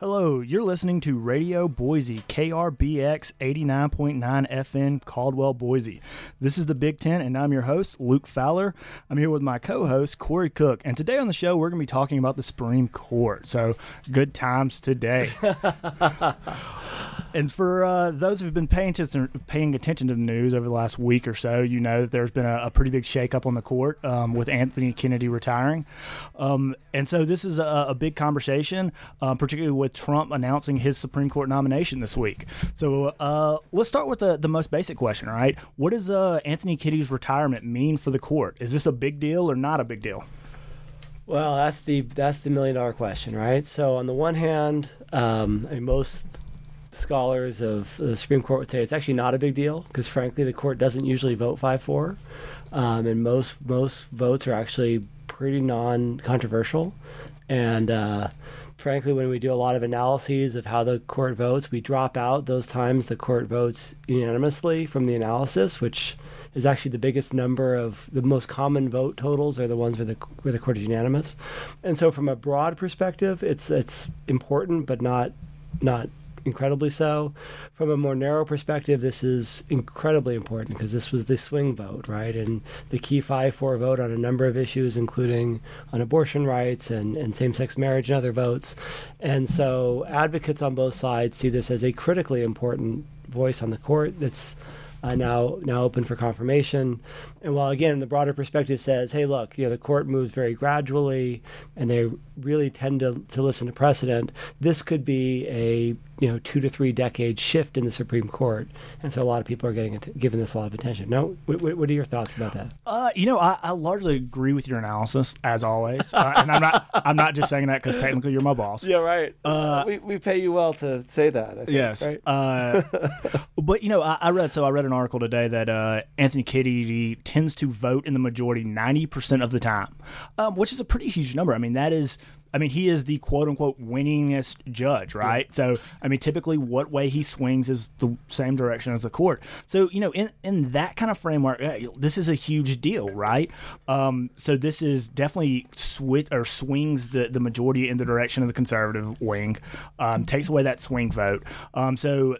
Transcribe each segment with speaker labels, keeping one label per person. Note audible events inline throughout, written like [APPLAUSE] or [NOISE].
Speaker 1: Hello, you're listening to Radio Boise, KRBX 89.9 FM, Caldwell, Boise. This is the Big Tent, and I'm your host, Luke Fowler. I'm here with my co host, Corey Cook. And today on the show, we're going to be talking about the Supreme Court. So, good times today. [LAUGHS] and for uh, those who've been paying paying attention to the news over the last week or so, you know that there's been a, a pretty big shakeup on the court um, with Anthony Kennedy retiring. Um, and so, this is a, a big conversation, um, particularly with Trump announcing his Supreme Court nomination this week. So uh, let's start with the, the most basic question, right? What does uh, Anthony Kennedy's retirement mean for the court? Is this a big deal or not a big deal?
Speaker 2: Well, that's the that's the million dollar question, right? So on the one hand, um, I mean, most scholars of the Supreme Court would say it's actually not a big deal because, frankly, the court doesn't usually vote five four, um, and most most votes are actually pretty non controversial, and uh, frankly, when we do a lot of analyses of how the court votes, we drop out those times the court votes unanimously from the analysis, which is actually the biggest number of the most common vote totals are the ones where the where the court is unanimous. And so, from a broad perspective, it's it's important, but not not incredibly so. From a more narrow perspective, this is incredibly important because this was the swing vote, right? And the key 5 4 vote on a number of issues, including on abortion rights and, and same sex marriage and other votes. And so advocates on both sides see this as a critically important voice on the court that's uh, now now open for confirmation. And while again the broader perspective says, hey, look, you know, the court moves very gradually, and they really tend to, to listen to precedent. This could be a you know two to three decade shift in the Supreme Court, and so a lot of people are getting it, giving this a lot of attention. No, what, what are your thoughts about that?
Speaker 1: Uh, you know, I, I, largely agree with your analysis as always, uh, and I'm not I'm not just saying that because technically you're my boss.
Speaker 2: Yeah, right. Uh, we we pay you well to say that. Think,
Speaker 1: yes,
Speaker 2: right?
Speaker 1: Uh, [LAUGHS] but you know, I, I, read so I read an article today that uh, Anthony Kennedy tends to vote in the majority ninety percent of the time, um, which is a pretty huge number. I mean, that is I mean, he is the quote unquote winningest judge, right? Yeah. So, I mean, typically what way he swings is the same direction as the court. So, you know, in, in that kind of framework, this is a huge deal, right? Um, so, this is definitely switch or swings the, the majority in the direction of the conservative wing, um, takes away that swing vote. Um, so,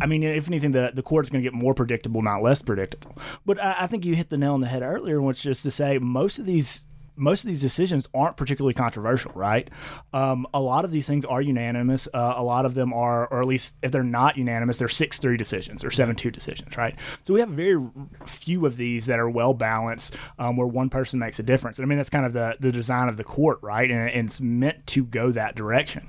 Speaker 1: I mean, if anything, the, the court's going to get more predictable, not less predictable. But I, I, think you hit the nail on the head earlier, which is to say most of these most of these decisions aren't particularly controversial, right? Um, a lot of these things are unanimous. Uh, a lot of them are, or at least if they're not unanimous, they're six three decisions or seven two decisions, right? So we have very few of these that are well balanced, um, where one person makes a difference. And I mean, that's kind of the the design of the court, right? And, and it's meant to go that direction.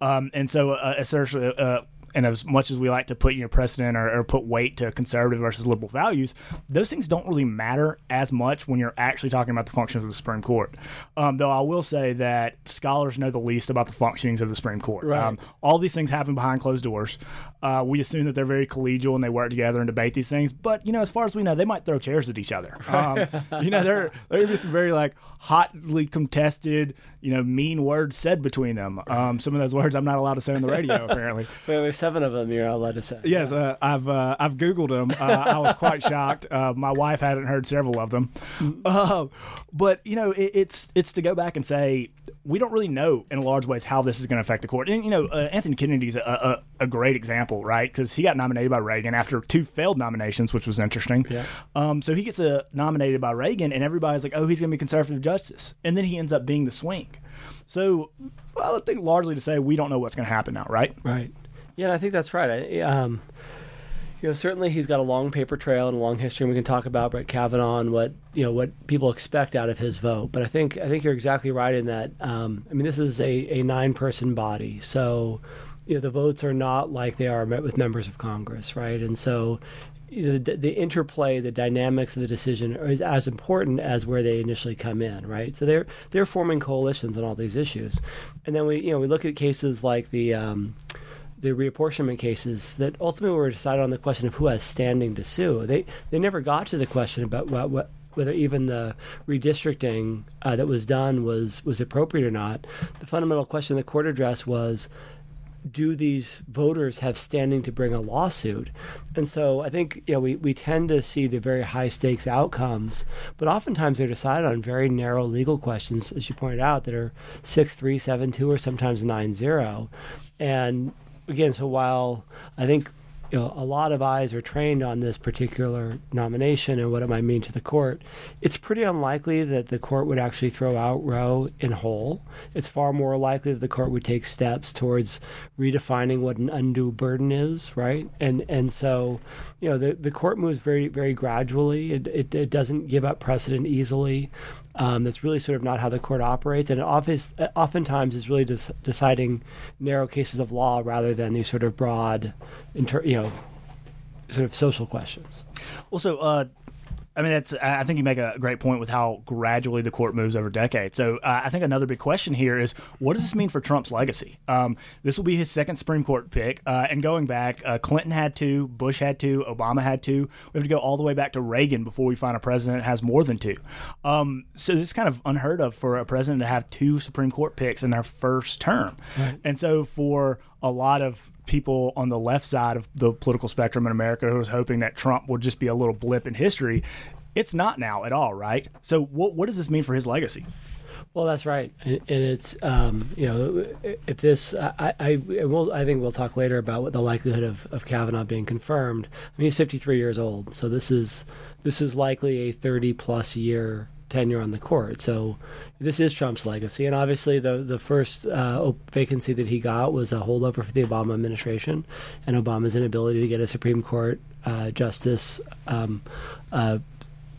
Speaker 1: Um, and so, uh, essentially, uh, and as much as we like to put you know precedent or, or, put weight to conservative versus liberal values, those things don't really matter as much when you're actually talking about the functions of the Supreme Court. Um, though I will say that scholars know the least about the functionings of the Supreme Court.
Speaker 2: Right. Um,
Speaker 1: all these things happen behind closed doors. Uh, we assume that they're very collegial and they work together and debate these things. But you know, as far as we know, they might throw chairs at each other. Um, [LAUGHS] you know, there there be some very like hotly contested, you know, mean words said between them. Um, some of those words I'm not allowed to say on the radio [LAUGHS] apparently.
Speaker 2: Well, there's seven of them you're allowed to say.
Speaker 1: Yes, uh, I've uh, I've googled them. Uh, I was quite shocked. Uh, my wife hadn't heard several of them, mm-hmm. uh, but you know, it, it's it's to go back and say we don't really know in large ways how this is going to affect the court. And you know, uh, Anthony Kennedy's a, a, a great example, right? Because he got nominated by Reagan after two failed nominations, which was interesting.
Speaker 2: Yeah.
Speaker 1: Um, so he gets uh, nominated by Reagan, and everybody's like, "Oh, he's going to be conservative justice," and then he ends up being the swing. So, well, I think largely to say we don't know what's going to happen now, right?
Speaker 2: Right. Yeah, I think that's right. I, um, you know, certainly he's got a long paper trail and a long history, and we can talk about Brett Kavanaugh and what you know what people expect out of his vote. But I think I think you're exactly right in that. Um, I mean, this is a, a nine person body, so you know the votes are not like they are met with members of Congress, right? And so the, the interplay, the dynamics of the decision is as important as where they initially come in, right? So they're they're forming coalitions on all these issues, and then we you know we look at cases like the um, the reapportionment cases that ultimately were decided on the question of who has standing to sue. They they never got to the question about what, what whether even the redistricting uh, that was done was was appropriate or not. The fundamental question the court addressed was do these voters have standing to bring a lawsuit? And so I think you know we, we tend to see the very high stakes outcomes, but oftentimes they're decided on very narrow legal questions, as you pointed out, that are six three seven two or sometimes nine zero. And again, so while I think you know, a lot of eyes are trained on this particular nomination and what it might mean to the court. It's pretty unlikely that the court would actually throw out Roe in whole. It's far more likely that the court would take steps towards redefining what an undue burden is, right? And and so, you know, the the court moves very very gradually. It it, it doesn't give up precedent easily. Um, that's really sort of not how the court operates, and it office, oftentimes is really just deciding narrow cases of law rather than these sort of broad, inter, you know, sort of social questions.
Speaker 1: Well, so uh, I mean, that's. I think you make a great point with how gradually the court moves over decades. So uh, I think another big question here is what does this mean for Trump's legacy? Um, this will be his second Supreme Court pick, uh, and going back, uh, Clinton had two, Bush had two, Obama had two. We have to go all the way back to Reagan before we find a president that has more than two. Um, so this is kind of unheard of for a president to have two Supreme Court picks in their first term, right. and so for a lot of people on the left side of the political spectrum in America who was hoping that Trump would just be a little blip in history. It's not now at all, right? So, what what does this mean for his legacy?
Speaker 2: Well, that's right, and, it's um, you know if this I, I will I think we'll talk later about what the likelihood of, of Kavanaugh being confirmed. I mean, he's 53 years old, so this is this is likely a 30 plus year tenure on the court. So this is Trump's legacy, and obviously the the first uh, vacancy that he got was a holdover for the Obama administration, and Obama's inability to get a Supreme Court uh, justice um, uh,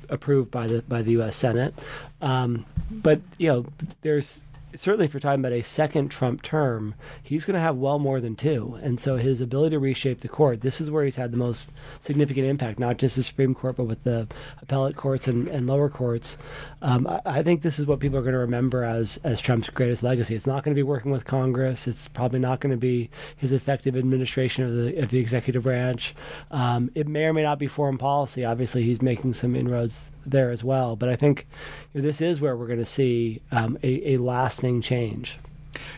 Speaker 2: approved by the by the U.S. Senate. Um, but you know, there's certainly if you're talking about a second Trump term, he's going to have well more than two. And so his ability to reshape the court, this is where he's had the most significant impact, not just the Supreme Court, but with the appellate courts and, and lower courts. Um, I, I, think this is what people are going to remember as, as Trump's greatest legacy. It's not going to be working with Congress. It's probably not going to be his effective administration of the, of the executive branch. Um, it may or may not be foreign policy. Obviously, he's making some inroads there as well. But I think this is where we're going to see um, a, a lasting change.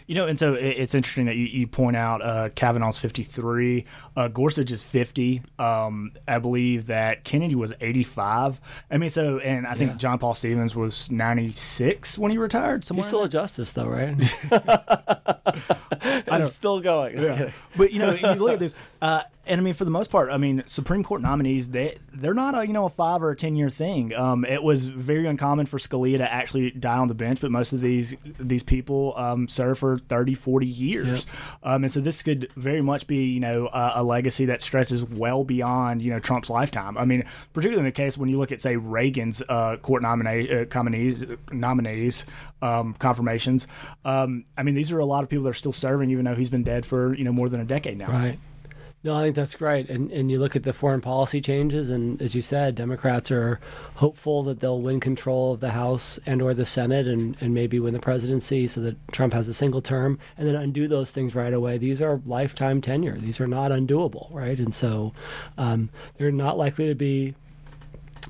Speaker 1: You know, and so it's interesting that you, you point out uh, Kavanaugh's 53, uh, Gorsuch is 50. Um, I believe that Kennedy was 85. I mean, so, and I think yeah. John Paul Stevens was 96 when he retired.
Speaker 2: Somewhere He's still a justice, though, right? [LAUGHS] I'm [LAUGHS] still going.
Speaker 1: Yeah. But, you know, you look at this, uh, and I mean, for the most part, I mean, Supreme Court nominees they they're not a you know a five or a ten year thing. Um, it was very uncommon for Scalia to actually die on the bench, but most of these these people um, serve for 30, 40 years, yep. um, and so this could very much be you know a, a, legacy that stretches well beyond you know Trump's lifetime. I mean, particularly in the case when you look at say Reagan's uh, court nominee, uh, nominees nominees um, confirmations. Um, I mean, these are a lot of people that are still serving, even though he's been dead for you know more than a decade now.
Speaker 2: Right. No, I think that's great. And and you look at the foreign policy changes, and as you said, Democrats are hopeful that they'll win control of the House and or the Senate, and, and maybe win the presidency, so that Trump has a single term, and then undo those things right away. These are lifetime tenure. These are not undoable, right? And so um, they're not likely to be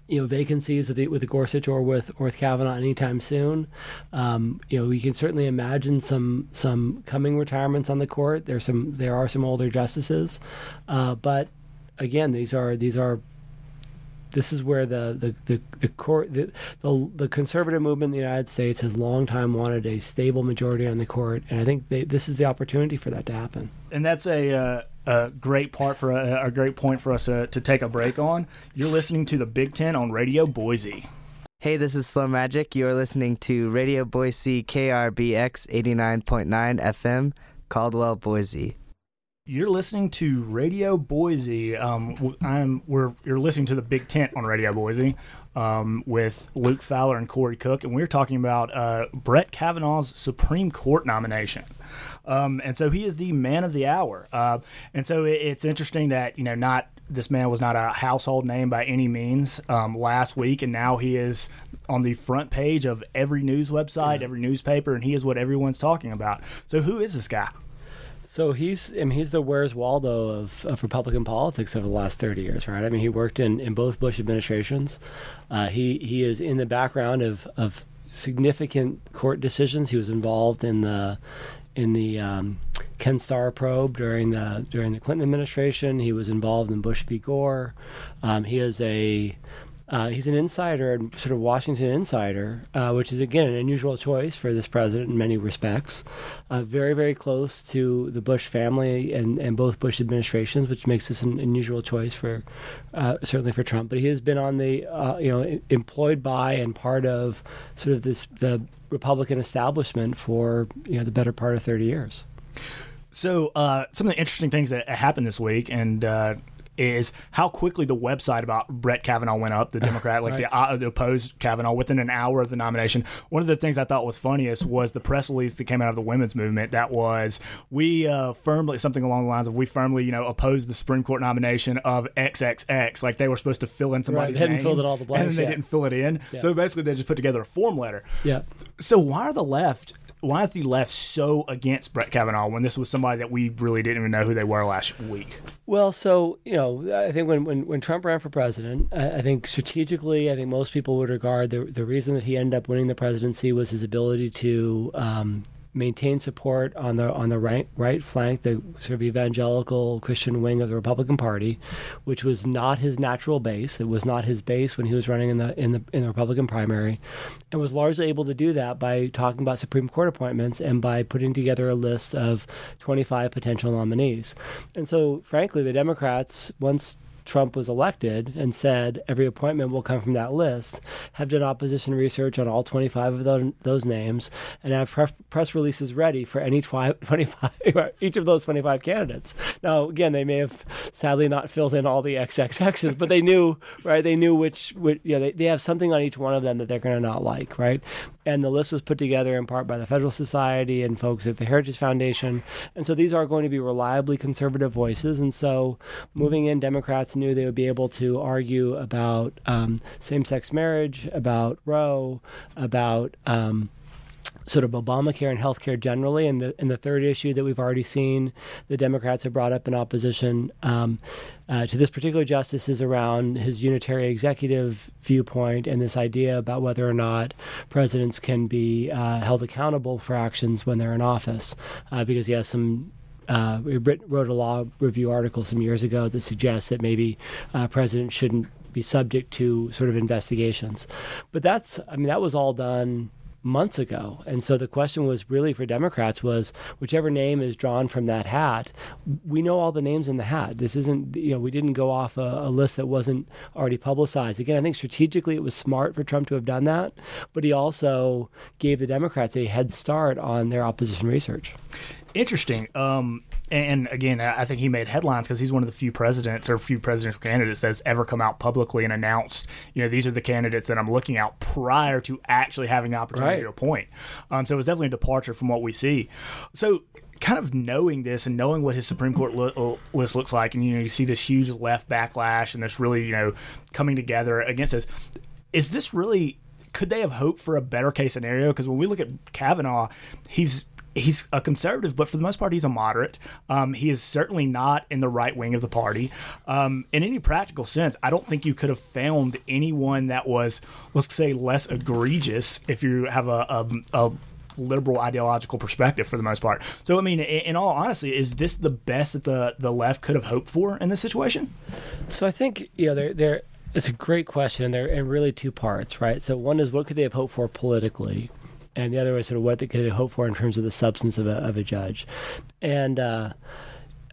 Speaker 2: you know vacancies with the, with Gorsuch or with or with Kavanaugh anytime soon. Um, you know, we can certainly imagine some some coming retirements on the court. There's some there are some older justices, uh, but again, these are these are this is where the the the, the court the, the, the conservative movement in the United States has long time wanted a stable majority on the court, and I think they, this is the opportunity for that to happen.
Speaker 1: And that's a. Uh a great part for a, a great point for us to, to take a break on. You're listening to the Big Tent on Radio Boise.
Speaker 3: Hey, this is Slow Magic. You are listening to Radio Boise KRBX 89.9 FM, Caldwell, Boise.
Speaker 1: You're listening to Radio Boise. Um, I'm we're you're listening to the Big Tent on Radio Boise um, with Luke Fowler and Corey Cook, and we're talking about uh, Brett Kavanaugh's Supreme Court nomination. Um, and so he is the man of the hour. Uh, and so it, it's interesting that, you know, not this man was not a household name by any means um, last week, and now he is on the front page of every news website, yeah. every newspaper, and he is what everyone's talking about. So who is this guy?
Speaker 2: So he's I mean, he's the Where's Waldo of, of Republican politics over the last thirty years, right? I mean, he worked in, in both Bush administrations. Uh, he he is in the background of, of significant court decisions. He was involved in the in the um, Ken Starr probe during the during the Clinton administration. He was involved in Bush v. Gore. Um, he is a uh, he's an insider, sort of Washington insider, uh, which is again an unusual choice for this president in many respects. Uh, very, very close to the Bush family and, and both Bush administrations, which makes this an unusual choice for uh, certainly for Trump. But he has been on the uh, you know employed by and part of sort of this the Republican establishment for you know the better part of thirty years.
Speaker 1: So, uh, some of the interesting things that happened this week, and uh, is how quickly the website about Brett Kavanaugh went up, the [LAUGHS] Democrat, like
Speaker 2: right.
Speaker 1: the, uh, the opposed Kavanaugh, within an hour of the nomination. One of the things I thought was funniest was the press release that came out of the women's movement that was, we uh, firmly, something along the lines of, we firmly, you know, oppose the Supreme Court nomination of XXX. Like they were supposed to fill in somebody's
Speaker 2: Right, they hadn't filled in all the blanks
Speaker 1: And then they
Speaker 2: yet.
Speaker 1: didn't fill it in.
Speaker 2: Yeah.
Speaker 1: So basically, they just put together a form letter.
Speaker 2: Yeah.
Speaker 1: So why are the left? Why is the left so against Brett Kavanaugh when this was somebody that we really didn't even know who they were last week?
Speaker 2: Well, so you know, I think when, when, when Trump ran for president, I, I think strategically, I think most people would regard the the reason that he ended up winning the presidency was his ability to um, maintain support on the on the right right flank, the sort of evangelical Christian wing of the Republican Party, which was not his natural base. It was not his base when he was running in the in the in the Republican primary, and was largely able to do that by talking about Supreme Court appointments and by putting together a list of 25 potential nominees. And so, frankly, the Democrats once Trump was elected and said every appointment will come from that list, have done opposition research on all 25 of those, those names, and have pre- press releases ready for any twi- [LAUGHS] 25, each of those 25 candidates. Now, again, they may have sadly not filled in all the XXXs, but they knew, right? They knew which, which you know, they, they have something on each one of them that they're going to not like, right? And the list was put together in part by the Federal Society and folks at the Heritage Foundation. And so these are going to be reliably conservative voices. And so moving in, Democrats knew they would be able to argue about um, same sex marriage, about Roe, about. Um, sort of Obamacare and healthcare generally, and the and the third issue that we've already seen the Democrats have brought up in opposition um, uh, to this particular justice is around his unitary executive viewpoint and this idea about whether or not presidents can be uh, held accountable for actions when they're in office, uh, because he has some uh, we wrote a law review article some years ago that suggests that maybe uh, presidents shouldn't be subject to sort of investigations. But that's, I mean, that was all done months ago. And so the question was really for Democrats was whichever name is drawn from that hat, we know all the names in the hat. This isn't, you know, we didn't go off a, a list that wasn't already publicized. Again, I think strategically it was smart for Trump to have done that, but he also gave the Democrats a head start on their opposition research.
Speaker 1: Interesting. Um, and again, I think he made headlines because he's one of the few presidents or few presidential candidates that's ever come out publicly and announced, you know, these are the candidates that I'm looking out prior to actually having the opportunity
Speaker 2: Right.
Speaker 1: to appoint. Um, so it was definitely a departure from what we see. So kind of knowing this and knowing what his Supreme Court li- uh, list looks like, and you know, you see this huge left backlash and this really, you know, coming together against this. Is this really? Could they have hoped for a better case scenario? Because when we look at Kavanaugh, he's he's a conservative, but for the most part, he's a moderate. Um, he is certainly not in the right wing of the party. Um, in any practical sense, I don't think you could have found anyone that was, let's say, less egregious if you have a, a, a liberal ideological perspective for the most part. So, I mean, in, all honesty, is this the best that the, the left could have hoped for in this situation?
Speaker 2: So I think you know there there it's a great question, and they're in really two parts, right? So one is what could they have hoped for politically, and the other was sort of what they could hope for in terms of the substance of a of a judge, and. uh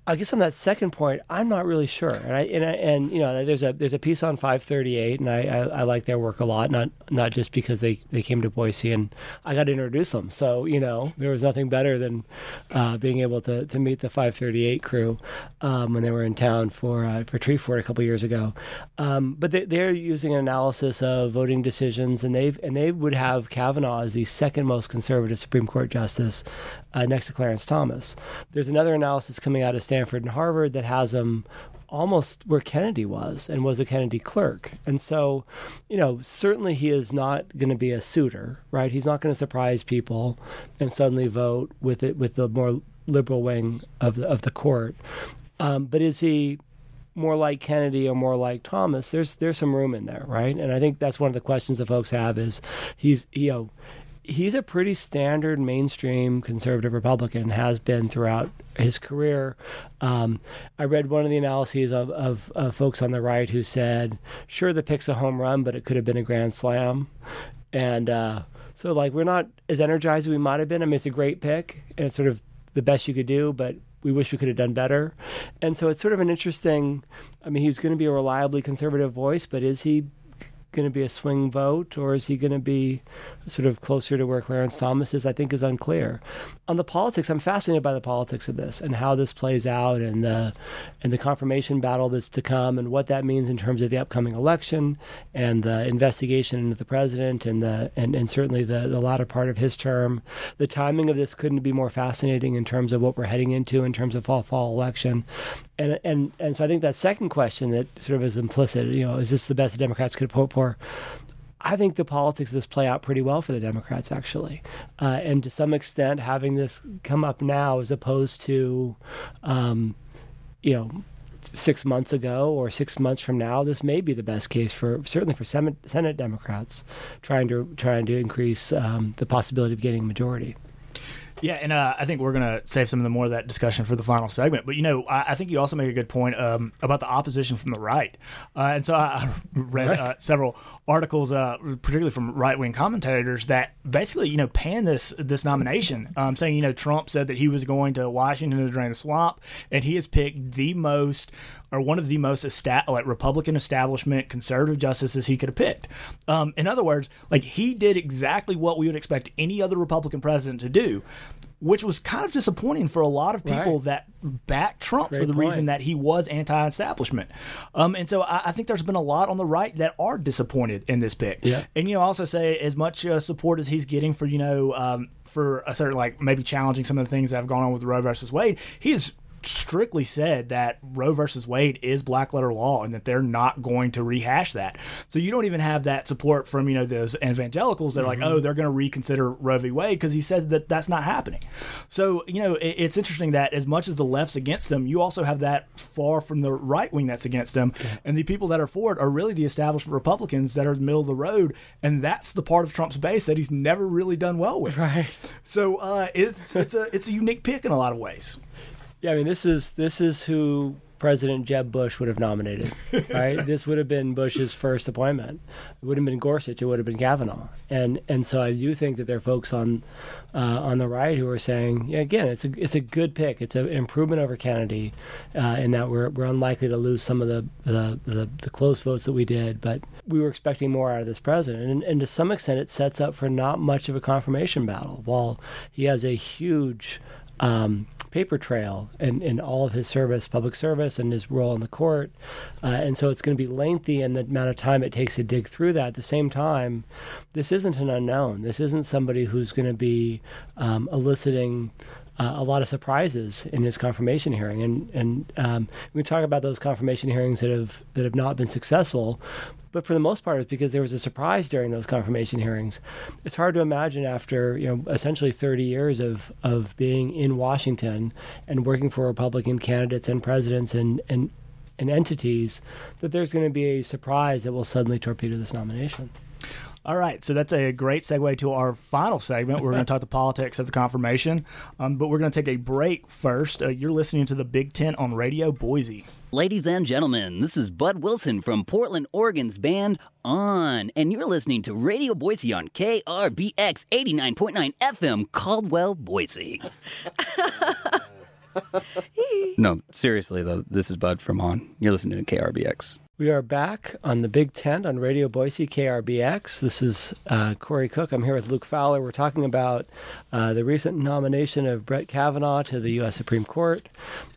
Speaker 2: I guess on that second point, I'm not really sure, and I and, I, and you know, there's a there's a piece on 538, and I, I, I like their work a lot, not not just because they, they came to Boise and I got to introduce them, so you know, there was nothing better than uh, being able to, to meet the 538 crew um, when they were in town for uh, for Treefort a couple years ago, um, but they, they're using an analysis of voting decisions, and they've and they would have Kavanaugh as the second most conservative Supreme Court justice uh, next to Clarence Thomas. There's another analysis coming out of Stanford and Harvard that has him almost where Kennedy was and was a Kennedy clerk. And so, you know, certainly he is not going to be a Souter, right? He's not going to surprise people and suddenly vote with it with the more liberal wing of the, of the court. Um, but is he more like Kennedy or more like Thomas? There's there's some room in there, right? And I think that's one of the questions that folks have is he's you know he's a pretty standard mainstream conservative Republican, has been throughout his career. Um, I read one of the analyses of, of, of, folks on the right who said, sure, the pick's a home run, but it could have been a grand slam. And uh, so, like, we're not as energized as we might have been. I mean, it's a great pick, and it's sort of the best you could do, but we wish we could have done better. And so it's sort of an interesting. I mean, he's going to be a reliably conservative voice, but is he going to be a swing vote or is he going to be sort of closer to where Clarence Thomas is? I think is unclear. On the politics, I'm fascinated by the politics of this and how this plays out and the and the confirmation battle that's to come and what that means in terms of the upcoming election and the investigation into the president and the and, and certainly the, the latter part of his term. The timing of this couldn't be more fascinating in terms of what we're heading into in terms of fall fall election. And and and so I think that second question that sort of is implicit, you know, is this the best the Democrats could have hoped for? I think the politics of this play out pretty well for the Democrats, actually. Uh, and to some extent, having this come up now as opposed to, um, you know, six months ago or six months from now, this may be the best case for certainly for Senate, Senate Democrats trying to trying to increase um, the possibility of getting a majority.
Speaker 1: Yeah, and uh, I think we're going to save some of the more of that discussion for the final segment. But you know, I, I think you also make a good point um, about the opposition from the right, uh, and so I, I read right. uh, several articles, uh, particularly from right wing commentators, that basically you know pan this this nomination, um, saying you know Trump said that he was going to Washington to drain the swamp, and he has picked the most or one of the most esta- like Republican establishment conservative justices he could have picked. Um, in other words, like he did exactly what we would expect any other Republican president to do which was kind of disappointing for a lot of people right. that backed Trump Great for the point. reason that he was anti-establishment. Um, and so I, I, think there's been a lot on the right that are disappointed in this pick.
Speaker 2: Yeah.
Speaker 1: And you know, also say as much uh, support as he's getting for you know um, for a certain like maybe challenging some of the things that have gone on with Roe versus Wade, he is strictly said that Roe versus Wade is black letter law and that they're not going to rehash that. So you don't even have that support from, you know, those evangelicals that are mm-hmm. like, oh, they're going to reconsider Roe v. Wade because he said that that's not happening. So, you know, it, it's interesting that as much as the left's against them, you also have that far from the right wing that's against them. And the people that are for it are really the establishment Republicans that are in the middle of the road. And that's the part of Trump's base that he's never really done well with.
Speaker 2: Right.
Speaker 1: So uh, it's, it's, a, it's a unique pick in a lot of ways.
Speaker 2: Yeah, I mean this is this is who President Jeb Bush would have nominated, [LAUGHS] right? this would have been Bush's first appointment. It wouldn't have been Gorsuch. It would have been Kavanaugh. And and so I do think that there are folks on uh, on the right who are saying, yeah, again, it's a it's a good pick. It's an improvement over Kennedy, uh, in that we're we're unlikely to lose some of the the, the the close votes that we did, but we were expecting more out of this president. And, and to some extent, it sets up for not much of a confirmation battle. While he has a huge um, paper trail and in, in all of his service, public service, and his role in the court. Uh, and so it's going to be lengthy in the amount of time it takes to dig through that. At the same time, this isn't an unknown. This isn't somebody who's going to be um, eliciting. Uh, a lot of surprises in his confirmation hearing, and and um, we talk about those confirmation hearings that have that have not been successful but for the most part, it's because there was a surprise during those confirmation hearings. It's hard to imagine after you know essentially 30 years of of being in Washington and working for Republican candidates and presidents and and and entities that there's going to be a surprise that will suddenly torpedo this nomination.
Speaker 1: All right, so that's a great segue to our final segment. We're going to talk the politics of the confirmation, um, but we're going to take a break first. Uh, you're listening to the Big Tent on Radio Boise.
Speaker 4: Ladies and gentlemen, this is Bud Wilson from Portland, Oregon's band On, and you're listening to Radio Boise on KRBX 89.9 FM, Caldwell, Boise. [LAUGHS] no, seriously though, this is Bud from On. You're listening to KRBX.
Speaker 2: We are back on the Big Tent on Radio Boise KRBX. This is uh, Corey Cook. I'm here with Luke Fowler. We're talking about uh, the recent nomination of Brett Kavanaugh to the U.S. Supreme Court.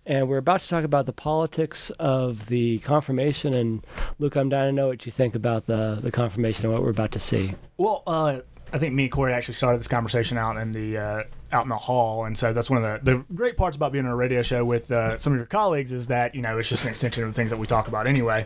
Speaker 2: And we're about to talk about the politics of the confirmation. And Luke, I'm dying to know what you think about the, the confirmation and what we're about to see.
Speaker 1: Well, uh, I think me and Corey actually started this conversation out in the uh, out in the hall, and so that's one of the, the great parts about being on a radio show with uh, some of your colleagues is that you know it's just an extension of the things that we talk about anyway.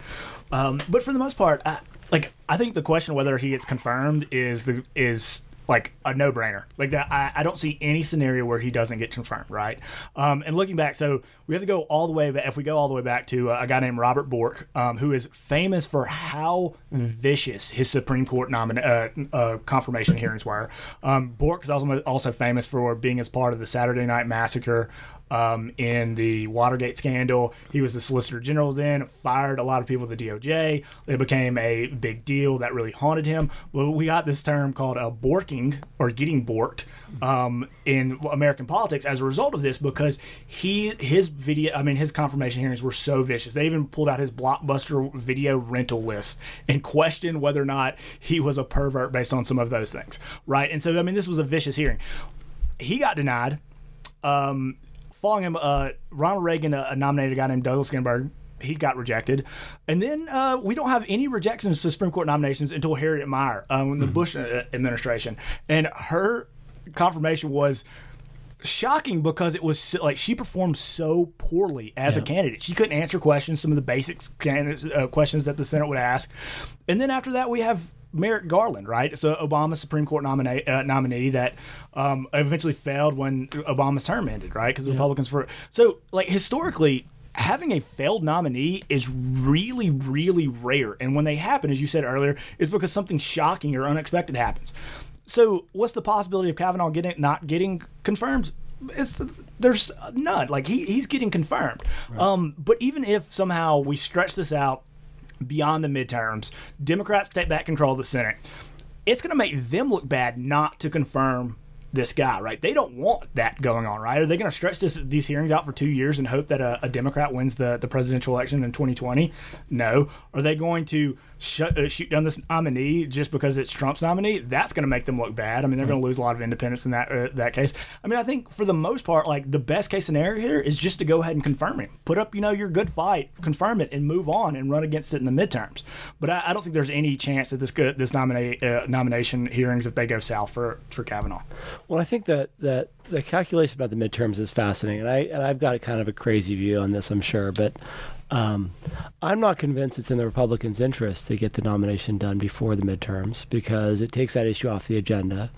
Speaker 1: Um, but for the most part, I, like I think the question whether he gets confirmed is the is like a no brainer. Like that, I, I don't see any scenario where he doesn't get confirmed, right? Um, and looking back, so we have to go all the way. Back if we go all the way back to uh, a guy named Robert Bork, um, who is famous for how vicious his Supreme Court nomin- uh, uh, confirmation hearings were. Um, Bork is also also famous for being as part of the Saturday Night Massacre um, in the Watergate scandal. He was the Solicitor General then, fired a lot of people at the DOJ. It became a big deal that really haunted him. Well, we got this term called a borking or getting borked um, in American politics as a result of this because he his video, I mean his confirmation hearings were so vicious. They even pulled out his blockbuster video rental list and questioned whether or not he was a pervert based on some of those things, right? And so I mean this was a vicious hearing. He got denied. Um, following him, uh, Ronald Reagan uh, nominated a guy named Douglas Ginsburg. He got rejected, and then uh, we don't have any rejections to Supreme Court nominations until Harriet Mier um, in the mm-hmm. Bush uh, administration, and her confirmation was shocking because it was like she performed so poorly as yeah. a candidate. She couldn't answer questions, some of the basic uh, questions that the Senate would ask. And then after that, we have Merrick Garland, right? So Obama's Supreme Court nominee, uh, nominee that um, eventually failed when Obama's term ended, right? Because yeah. Republicans for so like historically. Having a failed nominee is really, really rare. And when they happen, as you said earlier, is because something shocking or unexpected happens. So, what's the possibility of Kavanaugh getting not getting confirmed? It's, there's none. Like he, he's getting confirmed. Right. Um, but even if somehow we stretch this out beyond the midterms, Democrats take back control of the Senate. It's going to make them look bad not to confirm this guy, right? They don't want that going on, right? Are they going to stretch this, these hearings out for two years and hope that a, a Democrat wins the, the presidential election in 2020? No. Are they going to shut, uh, shoot down this nominee just because it's Trump's nominee, that's going to make them look bad. I mean, they're going to lose a lot of independence in that uh, that case. I mean, I think for the most part, like the best case scenario here is just to go ahead and confirm it, put up you know your good fight, confirm it, and move on and run against it in the midterms. But I, I don't think there's any chance that this could, this nominate uh, nomination hearings if they go south for for Kavanaugh.
Speaker 2: Well, I think that that the calculation about the midterms is fascinating, and I and I've got a kind of a crazy view on this, I'm sure, but um, I'm not convinced it's in the Republicans' interest to get the nomination done before the midterms because it takes that issue off the agenda.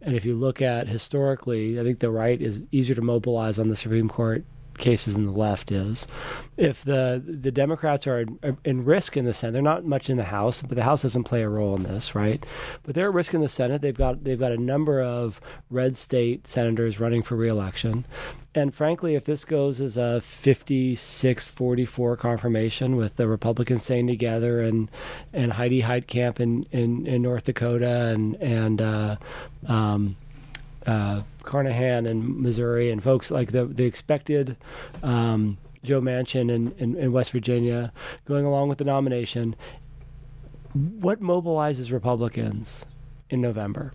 Speaker 2: And if you look at historically, I think the right is easier to mobilize on the Supreme Court cases in the left is. If the the Democrats are in, in, risk in the Senate, they're not much in the House, but the House doesn't play a role in this, right? But they're at risk in the Senate. They've got they've got a number of red state senators running for reelection. And frankly, if this goes as a 56 44 confirmation with the Republicans staying together and, and Heidi Heitkamp in, in, in North Dakota and, and uh, um, uh, Carnahan in Missouri and folks like the the expected um, Joe Manchin in, in, in West Virginia going along with the nomination. What mobilizes Republicans in November?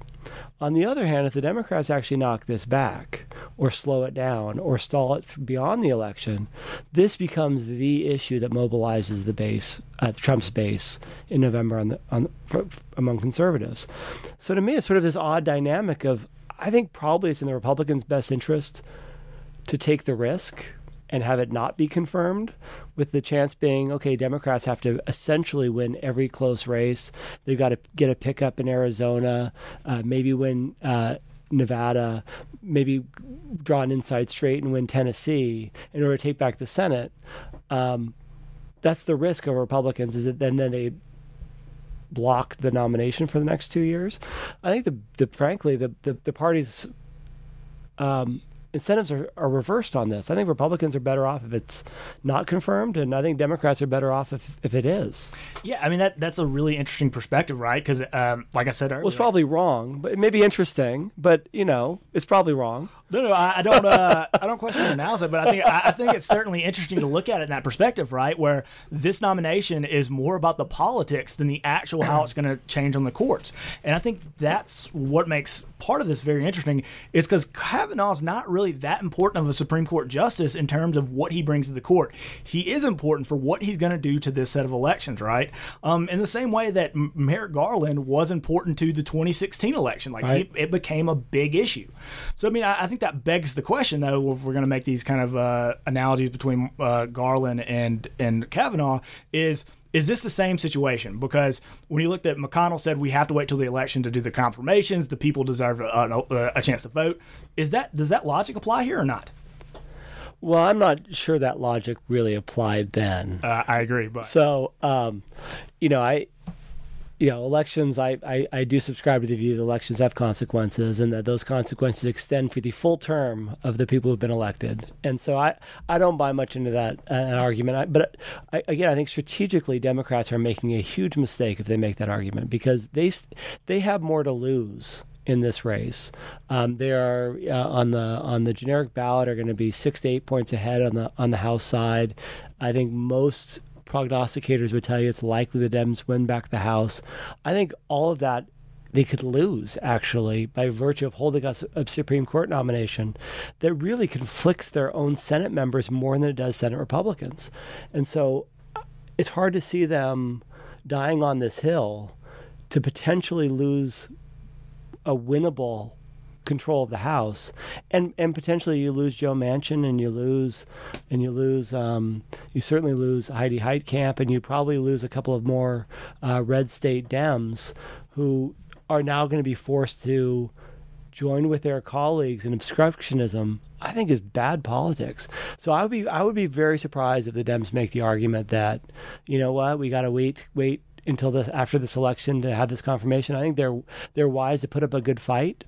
Speaker 2: On the other hand, if the Democrats actually knock this back or slow it down or stall it beyond the election, this becomes the issue that mobilizes the base, uh, Trump's base in November on the, on, for, among conservatives. So to me, it's sort of this odd dynamic of I think probably it's in the Republicans' best interest to take the risk and have it not be confirmed, with the chance being okay, Democrats have to essentially win every close race. They've got to get a pickup in Arizona, uh, maybe win uh, Nevada, maybe draw an inside straight and win Tennessee in order to take back the Senate. Um, that's the risk of Republicans is that then, then they block the nomination for the next two years. I think the, the frankly the the, the party's um, incentives are, are reversed on this. I think Republicans are better off if it's not confirmed, and I think Democrats are better off if, if it is.
Speaker 1: Yeah, I mean that that's a really interesting perspective, right? Because, um, like I said earlier,
Speaker 2: well, it's probably wrong, but it may be interesting. But you know, it's probably wrong.
Speaker 1: No, no, I, I don't. Uh, I don't question the analysis, but I think I, I, think it's certainly interesting to look at it in that perspective, right? Where this nomination is more about the politics than the actual how it's going to change on the courts, and I think that's what makes part of this very interesting. Is because Kavanaugh's not really that important of a Supreme Court justice in terms of what he brings to the court. He is important for what he's going to do to this set of elections, right? Um, in the same way that Merrick Garland was important to the 2016 election, like right. he, it became a big issue. So I mean, I, I think think that begs the question, though, if we're going to make these kind of uh, analogies between uh, Garland and and Kavanaugh, is Is this the same situation? Because when you looked at McConnell said we have to wait till the election to do the confirmations, the people deserve a, a, a chance to vote. Is that does that logic apply here or not?
Speaker 2: Well, I'm not sure that logic really applied then.
Speaker 1: Uh, I agree, but
Speaker 2: So, um, you know, I, you know, elections. I, I, I do subscribe to the view that elections have consequences, and that those consequences extend for the full term of the people who've been elected. And so, I, I don't buy much into that uh, argument. I, but I, again, I think strategically, Democrats are making a huge mistake if they make that argument because they they have more to lose in this race. Um, they are uh, on the on the generic ballot are going to be six to eight points ahead on the on the House side. I think most prognosticators would tell you it's likely the Dems win back the House. I think all of that they could lose actually by virtue of holding us a Supreme Court nomination that really conflicts their own Senate members more than it does Senate Republicans. And so uh, it's hard to see them dying on this hill to potentially lose a winnable control of the House, and and potentially you lose Joe Manchin, and you lose, and you lose, um, you certainly lose Heidi Heitkamp, and you probably lose a couple of more uh, red state Dems who are now going to be forced to join with their colleagues in obstructionism. I think is bad politics. So I would be I would be very surprised if the Dems make the argument that, you know what, we got to wait wait until this after this election to have this confirmation. I think they're they're wise to put up a good fight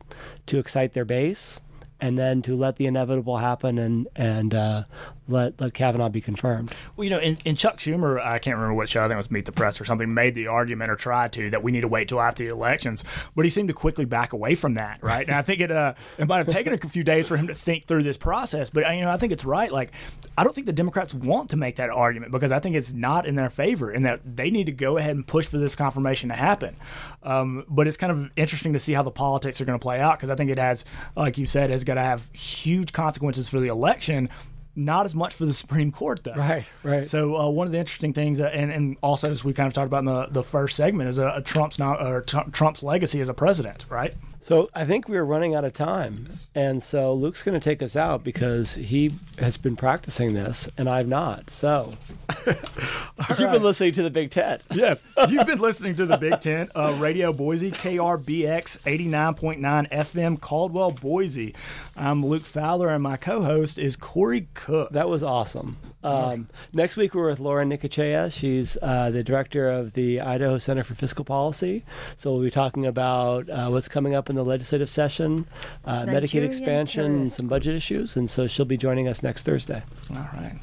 Speaker 2: to excite their base, and then to let the inevitable happen and and uh, let let Kavanaugh be confirmed.
Speaker 1: Well, you know, in, in Chuck Schumer, I can't remember what show, I think it was Meet the Press or something, made the argument or tried to that we need to wait till after the elections, but he seemed to quickly back away from that, right? and I think it, uh, it might have taken a few days for him to think through this process, but uh, you know, I think it's right. Like, I don't think the Democrats want to make that argument because I think it's not in their favor, and that they need to go ahead and push for this confirmation to happen. Um, but it's kind of interesting to see how the politics are going to play out because I think it has, like you said, is going to have huge consequences for the election not as much for the [LAUGHS] Supreme Court, though.
Speaker 2: Right, right.
Speaker 1: So uh, one of the interesting things, uh, and, and also as we kind of talked about in the, the first segment, is a, a Trump's not or Trump's legacy as a president, right?
Speaker 2: So I think we are running out of time, and so Luke's going to take us out because he has been practicing this, and I've not. So [LAUGHS] you've
Speaker 1: right.
Speaker 2: been listening to the Big Tent.
Speaker 1: Yes, [LAUGHS] you've been listening to the Big Tent uh, Radio Boise KRBX eighty nine point nine FM Caldwell Boise. I'm Luke Fowler, and my co-host is Corey Cook.
Speaker 2: That was awesome. Um, next week we're with Laura Necochea. She's uh, the director of the Idaho Center for Fiscal Policy. So we'll be talking about uh, what's coming up in the legislative session, uh, Medicaid expansion, and some budget issues. And so she'll be joining us next Thursday.
Speaker 1: All right.